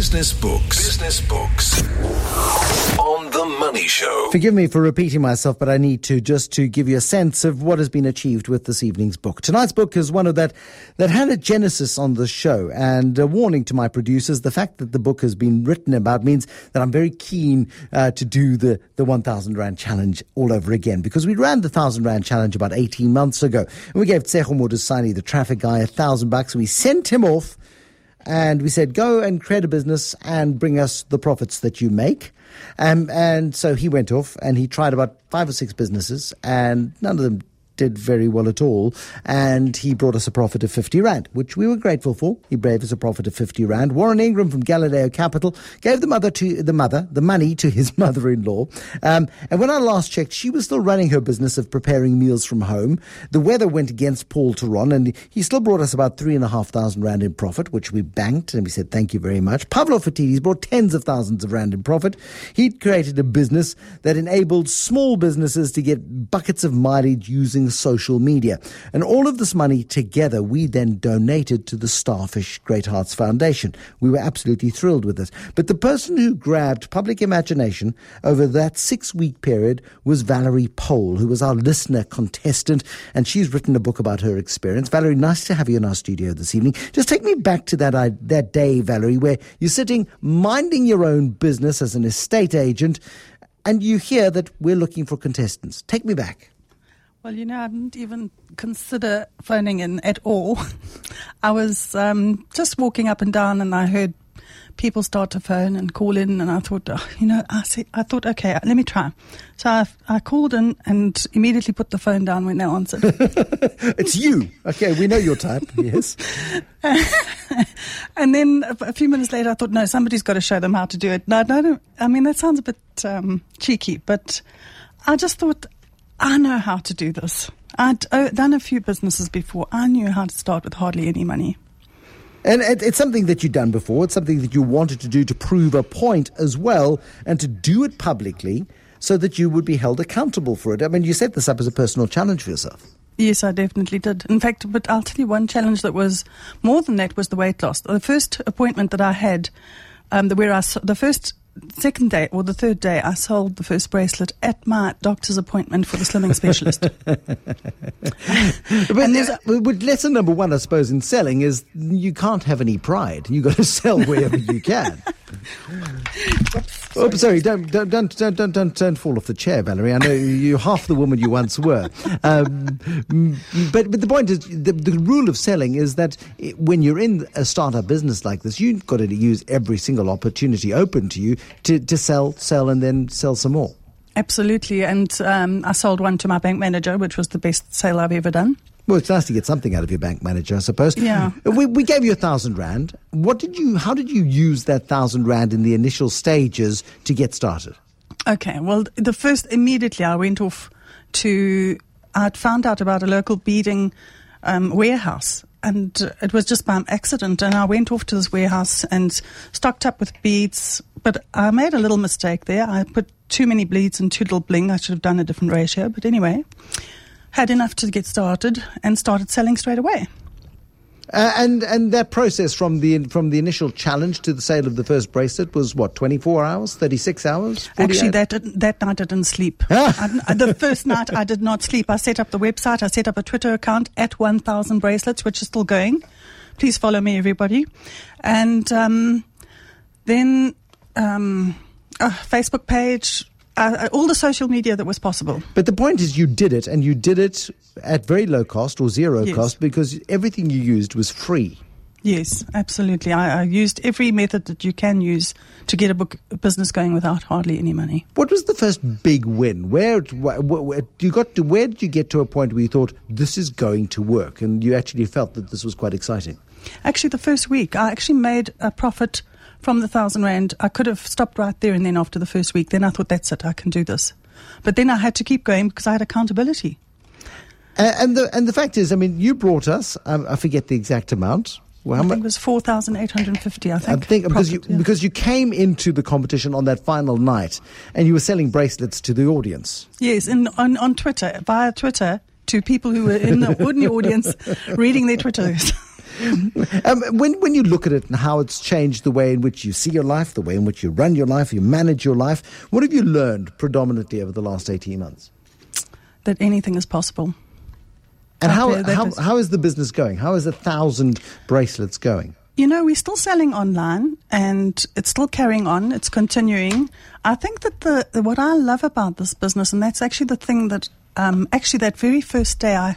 Business Books. Business Books. On The Money Show. Forgive me for repeating myself, but I need to just to give you a sense of what has been achieved with this evening's book. Tonight's book is one of that that had a genesis on the show, and a warning to my producers: the fact that the book has been written about means that I'm very keen uh, to do the the 1,000 rand challenge all over again because we ran the 1,000 rand challenge about 18 months ago, and we gave Tseho Modusani, the traffic guy, a thousand bucks, and we sent him off and we said, go and create a business and bring us the profits that you make. Um, and so he went off and he tried about five or six businesses, and none of them did very well at all. And he brought us a profit of 50 Rand, which we were grateful for. He gave us a profit of 50 Rand. Warren Ingram from Galileo Capital gave the mother to the mother, the money to his mother-in-law. Um, and when I last checked, she was still running her business of preparing meals from home. The weather went against Paul Turon, and he still brought us about three and a half thousand Rand in profit, which we banked, and we said thank you very much. Pavlo Phitidis brought tens of thousands of Rand in profit. He'd created a business that enabled small businesses to get buckets of mileage using social media. And all of this money together, we then donated to the Starfish Greathearts Foundation. We were absolutely thrilled with this. But the person who grabbed public imagination over that six week period was Valerie Pole, who was our listener contestant. And she's written a book about her experience. Valerie, nice to have you in our studio this evening. Just take me back to that, that day, Valerie, where you're sitting minding your own business as an estate agent and you hear that we're looking for contestants. Take me back. Well, you know, I didn't even consider phoning in at all. I was um, just walking up and down, and I heard people start to phone and call in, and I thought, oh, you know, I see, I thought, okay, let me try. So I, I called in and immediately put the phone down when they answered. it's you. Okay, we know your type. Yes. and then a few minutes later, I thought, no, somebody's got to show them how to do it. No, no, I mean that sounds a bit um, cheeky, but I just thought I know how to do this. I'd uh, done a few businesses before. I knew how to start with hardly any money. And it's something that you've done before. It's something that you wanted to do to prove a point as well, and to do it publicly so that you would be held accountable for it. I mean, you set this up as a personal challenge for yourself. Yes, I definitely did. In fact, but I'll tell you one challenge that was more than that was the weight loss. The first appointment that I had, um, the, where I, the first second day or the third day, I sold the first bracelet at my doctor's appointment for the slimming specialist. but, but lesson number one, I suppose, in selling is you can't have any pride. You've got to sell wherever you can. Oops, sorry. Oh, sorry, don't, don't, don't, don't, don't, don't, don't fall off the chair, Valerie. I know you're half the woman you once were. Um, but, but the point is, the, the rule of selling is that when you're in a startup business like this, you've got to use every single opportunity open to you to, to sell, sell, and then sell some more. Absolutely. And um, I sold one to my bank manager, which was the best sale I've ever done. Well, it's nice to get something out of your bank manager, I suppose. Yeah. We, we gave you a thousand rand. What did you? How did you use that thousand rand in the initial stages to get started? Okay. Well, the first immediately I went off to. I'd found out about a local beading um, warehouse, and it was just by accident. And I went off to this warehouse and stocked up with beads. But I made a little mistake there. I put too many beads and too little bling. I should have done a different ratio. But anyway had enough to get started and started selling straight away. Uh, and and that process from the from the initial challenge to the sale of the first bracelet was what twenty four hours, thirty six hours. 48? Actually, that that night I didn't sleep. I, the first night I did not sleep. I set up the website. I set up a Twitter account at one thousand bracelets, which is still going. Please follow me, everybody. And um, then um, a Facebook page, uh, uh, all the social media that was possible. But the point is, you did it, and you did it at very low cost or zero yes. cost because everything you used was free. Yes, absolutely. I, I, used every method that you can use to get a book a business going without hardly any money. What was the first big win? Where, where, where you got to? Where did you get to a point where you thought this is going to work, and you actually felt that this was quite exciting? Actually, the first week, I actually made a profit from the thousand rand, I could have stopped right there and then after the first week. Then I thought, that's it, I can do this. But then I had to keep going because I had accountability. Uh, and the and the fact is, I mean, you brought us. Um, I forget the exact amount. Well, I think it was four thousand eight hundred fifty. I think. I think profit, because you yeah. because you came into the competition on that final night, and you were selling bracelets to the audience. Yes, and on on Twitter via Twitter to people who were in the, in the audience reading their Twitters. Um, when, when you look at it and how it's changed the way in which you see your life, the way in which you run your life, you manage your life, what have you learned predominantly over the last 18 months? That anything is possible. And how, how, is- how is the business going? How is a thousand bracelets going? You know, we're still selling online and it's still carrying on. It's continuing. I think that the, the what I love about this business, and that's actually the thing that, um, actually, that very first day, I,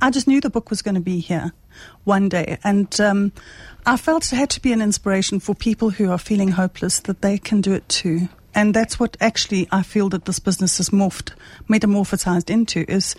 I just knew the book was going to be here one day. And um, I felt it had to be an inspiration for people who are feeling hopeless that they can do it too. And that's what actually I feel that this business has morphed, metamorphosized into is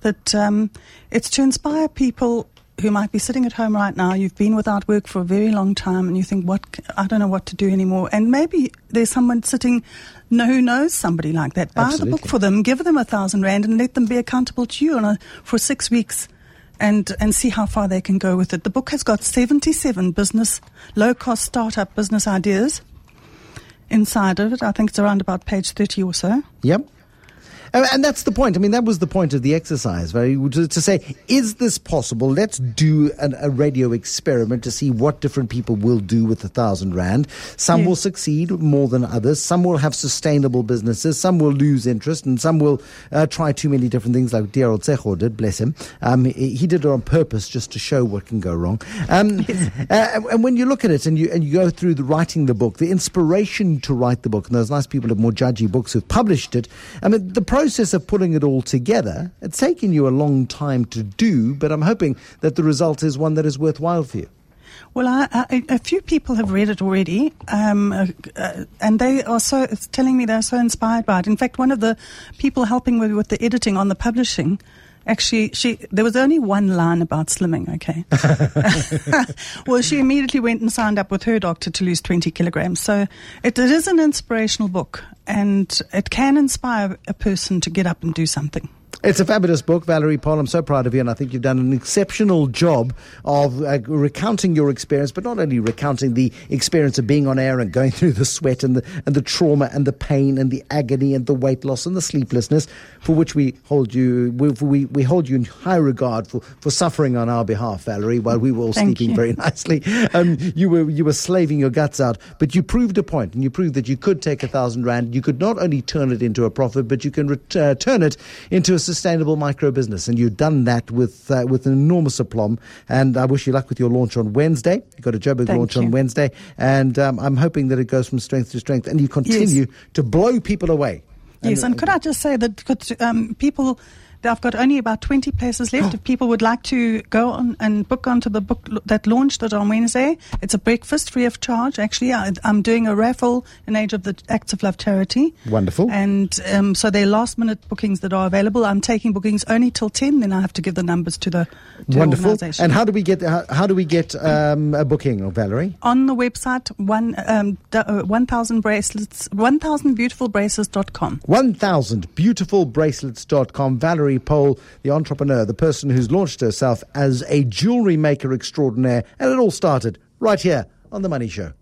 that um, it's to inspire people who might be sitting at home right now. You've been without work for a very long time, and you think, "What? I don't know what to do anymore." And maybe there's someone sitting no, who knows somebody like that. Buy the book for them, give them a thousand rand, and let them be accountable to you on a, for six weeks. And, and see how far they can go with it. The book has got 77 business, low cost startup business ideas inside of it. I think it's around about page 30 or so. Yep. And that's the point. I mean, that was the point of the exercise, very to, to say, is this possible? Let's do an, a radio experiment to see what different people will do with a thousand rand. Some will succeed more than others. Some will have sustainable businesses. Some will lose interest, and some will uh, try too many different things, like dear old Tsecho did. Bless him. Um, he, he did it on purpose just to show what can go wrong. Um, uh, and when you look at it and you and you go through the writing the book, the inspiration to write the book, and those nice people at More Judgy Books who've published it. I mean, the process of putting it all together, it's taken you a long time to do, but I'm hoping that the result is one that is worthwhile for you. Well, I, I, a few people have read it already, um, uh, uh, and they are so telling me they're so inspired by it. In fact, one of the people helping with, with the editing on the publishing, actually, she there was only one line about slimming. Okay, well, she immediately went and signed up with her doctor to lose twenty kilograms. So it, it is an inspirational book, and it can inspire a person to get up and do something. It's a fabulous book, Valerie Pole. I'm so proud of you, and I think you've done an exceptional job of uh, recounting your experience, but not only recounting the experience of being on air and going through the sweat and the and the trauma and the pain and the agony and the weight loss and the sleeplessness, for which we hold you we, we, we hold you in high regard for, for suffering on our behalf, Valerie, while we were all Thank sleeping you. very nicely. Um, you were you were slaving your guts out, but you proved a point, and you proved that you could take a thousand rand. You could not only turn it into a profit, but you can ret- uh, turn it into a sustainable micro business, and you've done that with uh, with an enormous aplomb. And I wish you luck with your launch on Wednesday. You've got a Joburg Thank launch on. Wednesday, and um, I'm hoping that it goes from strength to strength, and you continue to blow people away. Yes, and could I just say that could, um, people, I've got only about 20 places left. if people would like to go on and book onto the book that launched it on Wednesday, it's a breakfast free of charge. Actually, I, I'm doing a raffle in Age of the Acts of Love charity. Wonderful. And um, so they're last minute bookings that are available. I'm taking bookings only till 10, then I have to give the numbers to the, to Wonderful. And how do we get how, how do we get um, a booking, Valerie? on the website, one, um, uh, 1,000 bracelets, 1,000beautifulbracelets.com. 1000beautifulbracelets.com. Valerie Pole, the entrepreneur, the person who's launched herself as a jewelry maker extraordinaire. And it all started right here on The Money Show.